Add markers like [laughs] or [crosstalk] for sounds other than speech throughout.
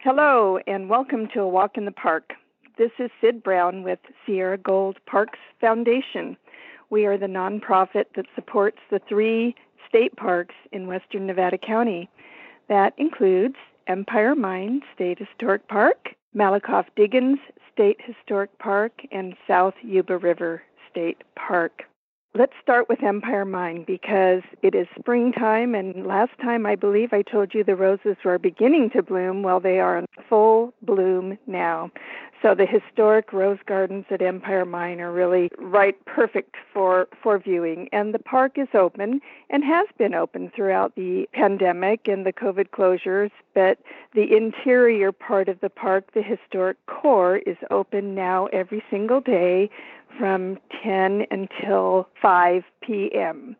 Hello, and welcome to A Walk in the Park. This is Sid Brown with Sierra Gold Parks Foundation. We are the nonprofit that supports the three state parks in western Nevada County. That includes Empire Mine State Historic Park, Malakoff Diggins State Historic Park, and South Yuba River State Park. Let's start with Empire Mine because it is springtime, and last time I believe I told you the roses were beginning to bloom. Well, they are in full bloom now. So the historic rose gardens at Empire Mine are really right perfect for for viewing. And the park is open and has been open throughout the pandemic and the COVID closures. But the interior part of the park, the historic core, is open now every single day from 10 until 5 p.m.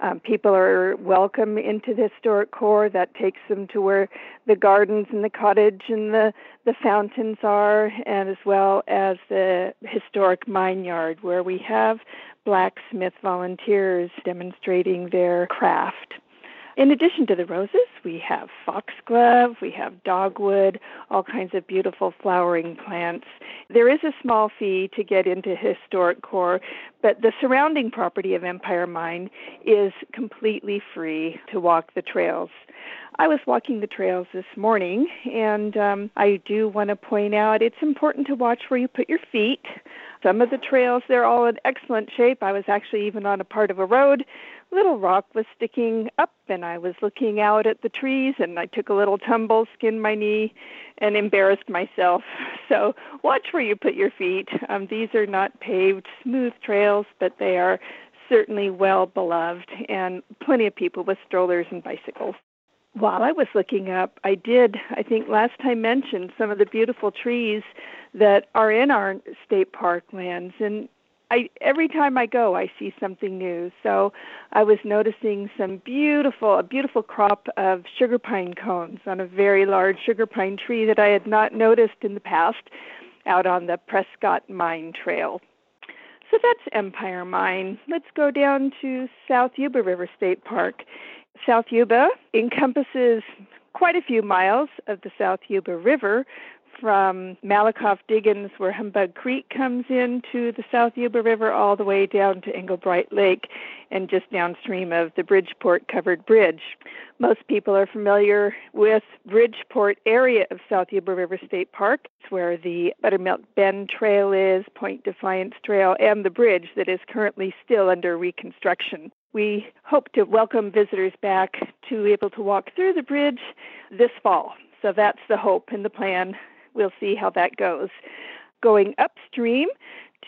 Um, people are welcome into the historic core. That takes them to where the gardens and the cottage and the, the fountains are, and as well as the historic mine yard where we have blacksmith volunteers demonstrating their craft. In addition to the roses, we have foxglove, we have dogwood, all kinds of beautiful flowering plants. There is a small fee to get into historic core, but the surrounding property of Empire Mine is completely free to walk the trails. I was walking the trails this morning, and um, I do want to point out it's important to watch where you put your feet. Some of the trails, they're all in excellent shape. I was actually even on a part of a road little rock was sticking up and I was looking out at the trees and I took a little tumble, skinned my knee, and embarrassed myself. [laughs] So watch where you put your feet. Um, these are not paved, smooth trails, but they are certainly well beloved and plenty of people with strollers and bicycles. While I was looking up, I did, I think last time mentioned some of the beautiful trees that are in our state park lands. And I every time I go I see something new. So I was noticing some beautiful a beautiful crop of sugar pine cones on a very large sugar pine tree that I had not noticed in the past out on the Prescott Mine Trail. So that's Empire Mine. Let's go down to South Yuba River State Park. South Yuba encompasses quite a few miles of the South Yuba River, from Malakoff Diggins, where Humbug Creek comes in to the South Yuba River, all the way down to Englebright Lake and just downstream of the Bridgeport Covered Bridge. Most people are familiar with Bridgeport area of South Yuba River State Park. It's where the Buttermilk Bend Trail is, Point Defiance Trail, and the bridge that is currently still under reconstruction. We hope to welcome visitors back to be able to walk through the bridge this fall. So that's the hope and the plan we'll see how that goes. Going upstream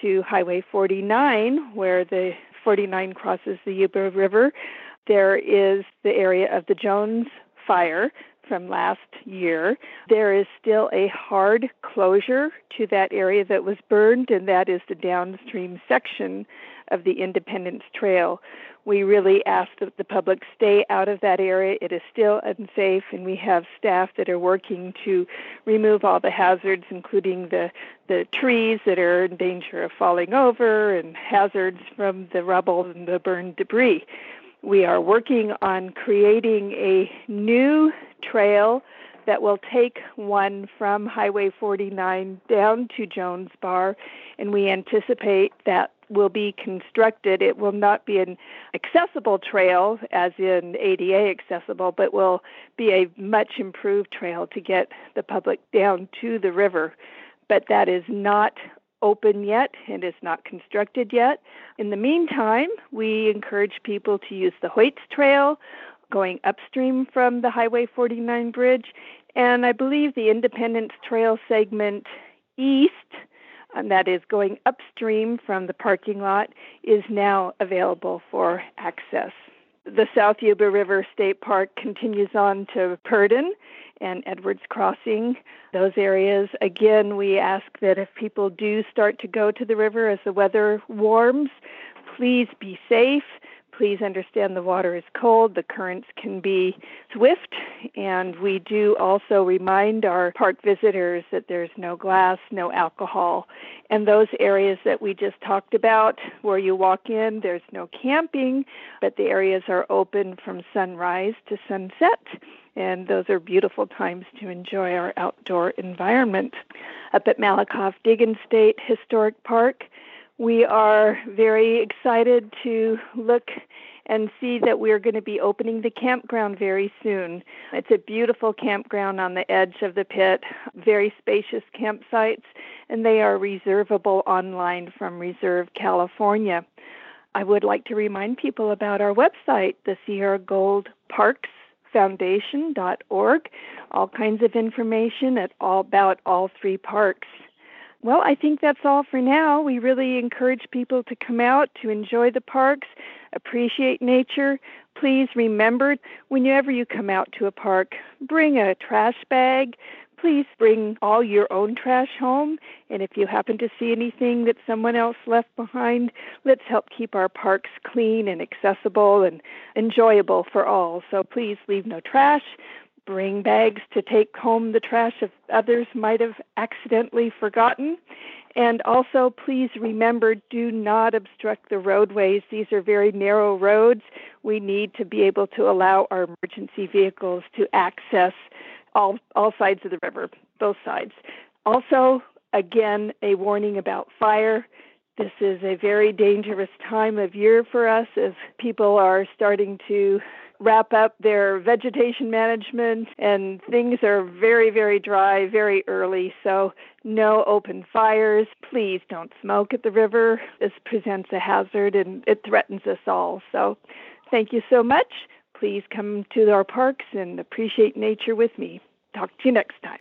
to Highway 49, where the 49 crosses the Yuba River, there is the area of the Jones Fire from last year. There is still a hard closure to that area that was burned, and that is the downstream section of the Independence Trail. We really ask that the public stay out of that area. It is still unsafe, and we have staff that are working to remove all the hazards, including the, the trees that are in danger of falling over and hazards from the rubble and the burned debris. We are working on creating a new trail that will take one from Highway 49 down to Jones Bar, and we anticipate that will be constructed. It will not be an accessible trail, as in ADA accessible, but will be a much improved trail to get the public down to the river. But that is not open yet and is not constructed yet. In the meantime, we encourage people to use the Hoyts Trail going upstream from the Highway 49 bridge, and I believe the Independence Trail segment east and that is going upstream from the parking lot, is now available for access. The South Yuba River State Park continues on to Purdon and Edwards Crossing. Those areas, again, we ask that if people do start to go to the river as the weather warms, please be safe please understand the water is cold, the currents can be swift, and we do also remind our park visitors that there's no glass, no alcohol. And those areas that we just talked about, where you walk in, there's no camping, but the areas are open from sunrise to sunset and those are beautiful times to enjoy our outdoor environment. Up at Malakoff Diggins State Historic Park, we are very excited to look and see that we're going to be opening the campground very soon. It's a beautiful campground on the edge of the pit, very spacious campsites, and they are reservable online from Reserve California. I would like to remind people about our website, the Sierra Gold Parks Foundation.org. All kinds of information at all about all three parks. Well, I think that's all for now. We really encourage people to come out to enjoy the parks, appreciate nature. Please remember whenever you come out to a park, bring a trash bag. Please bring all your own trash home. And if you happen to see anything that someone else left behind, let's help keep our parks clean and accessible and enjoyable for all. So please leave no trash bring bags to take home the trash if others might have accidentally forgotten. And also, please remember do not obstruct the roadways. These are very narrow roads. We need to be able to allow our emergency vehicles to access all, all sides of the river, both sides. Also, again, a warning about fire. This is a very dangerous time of year for us as people are starting to wrap up their vegetation management and things are very very dry very early. So no open fires. Please don't smoke at the river. This presents a hazard and it threatens us all. So thank you so much. Please come to our parks and appreciate nature with me. Talk to you next time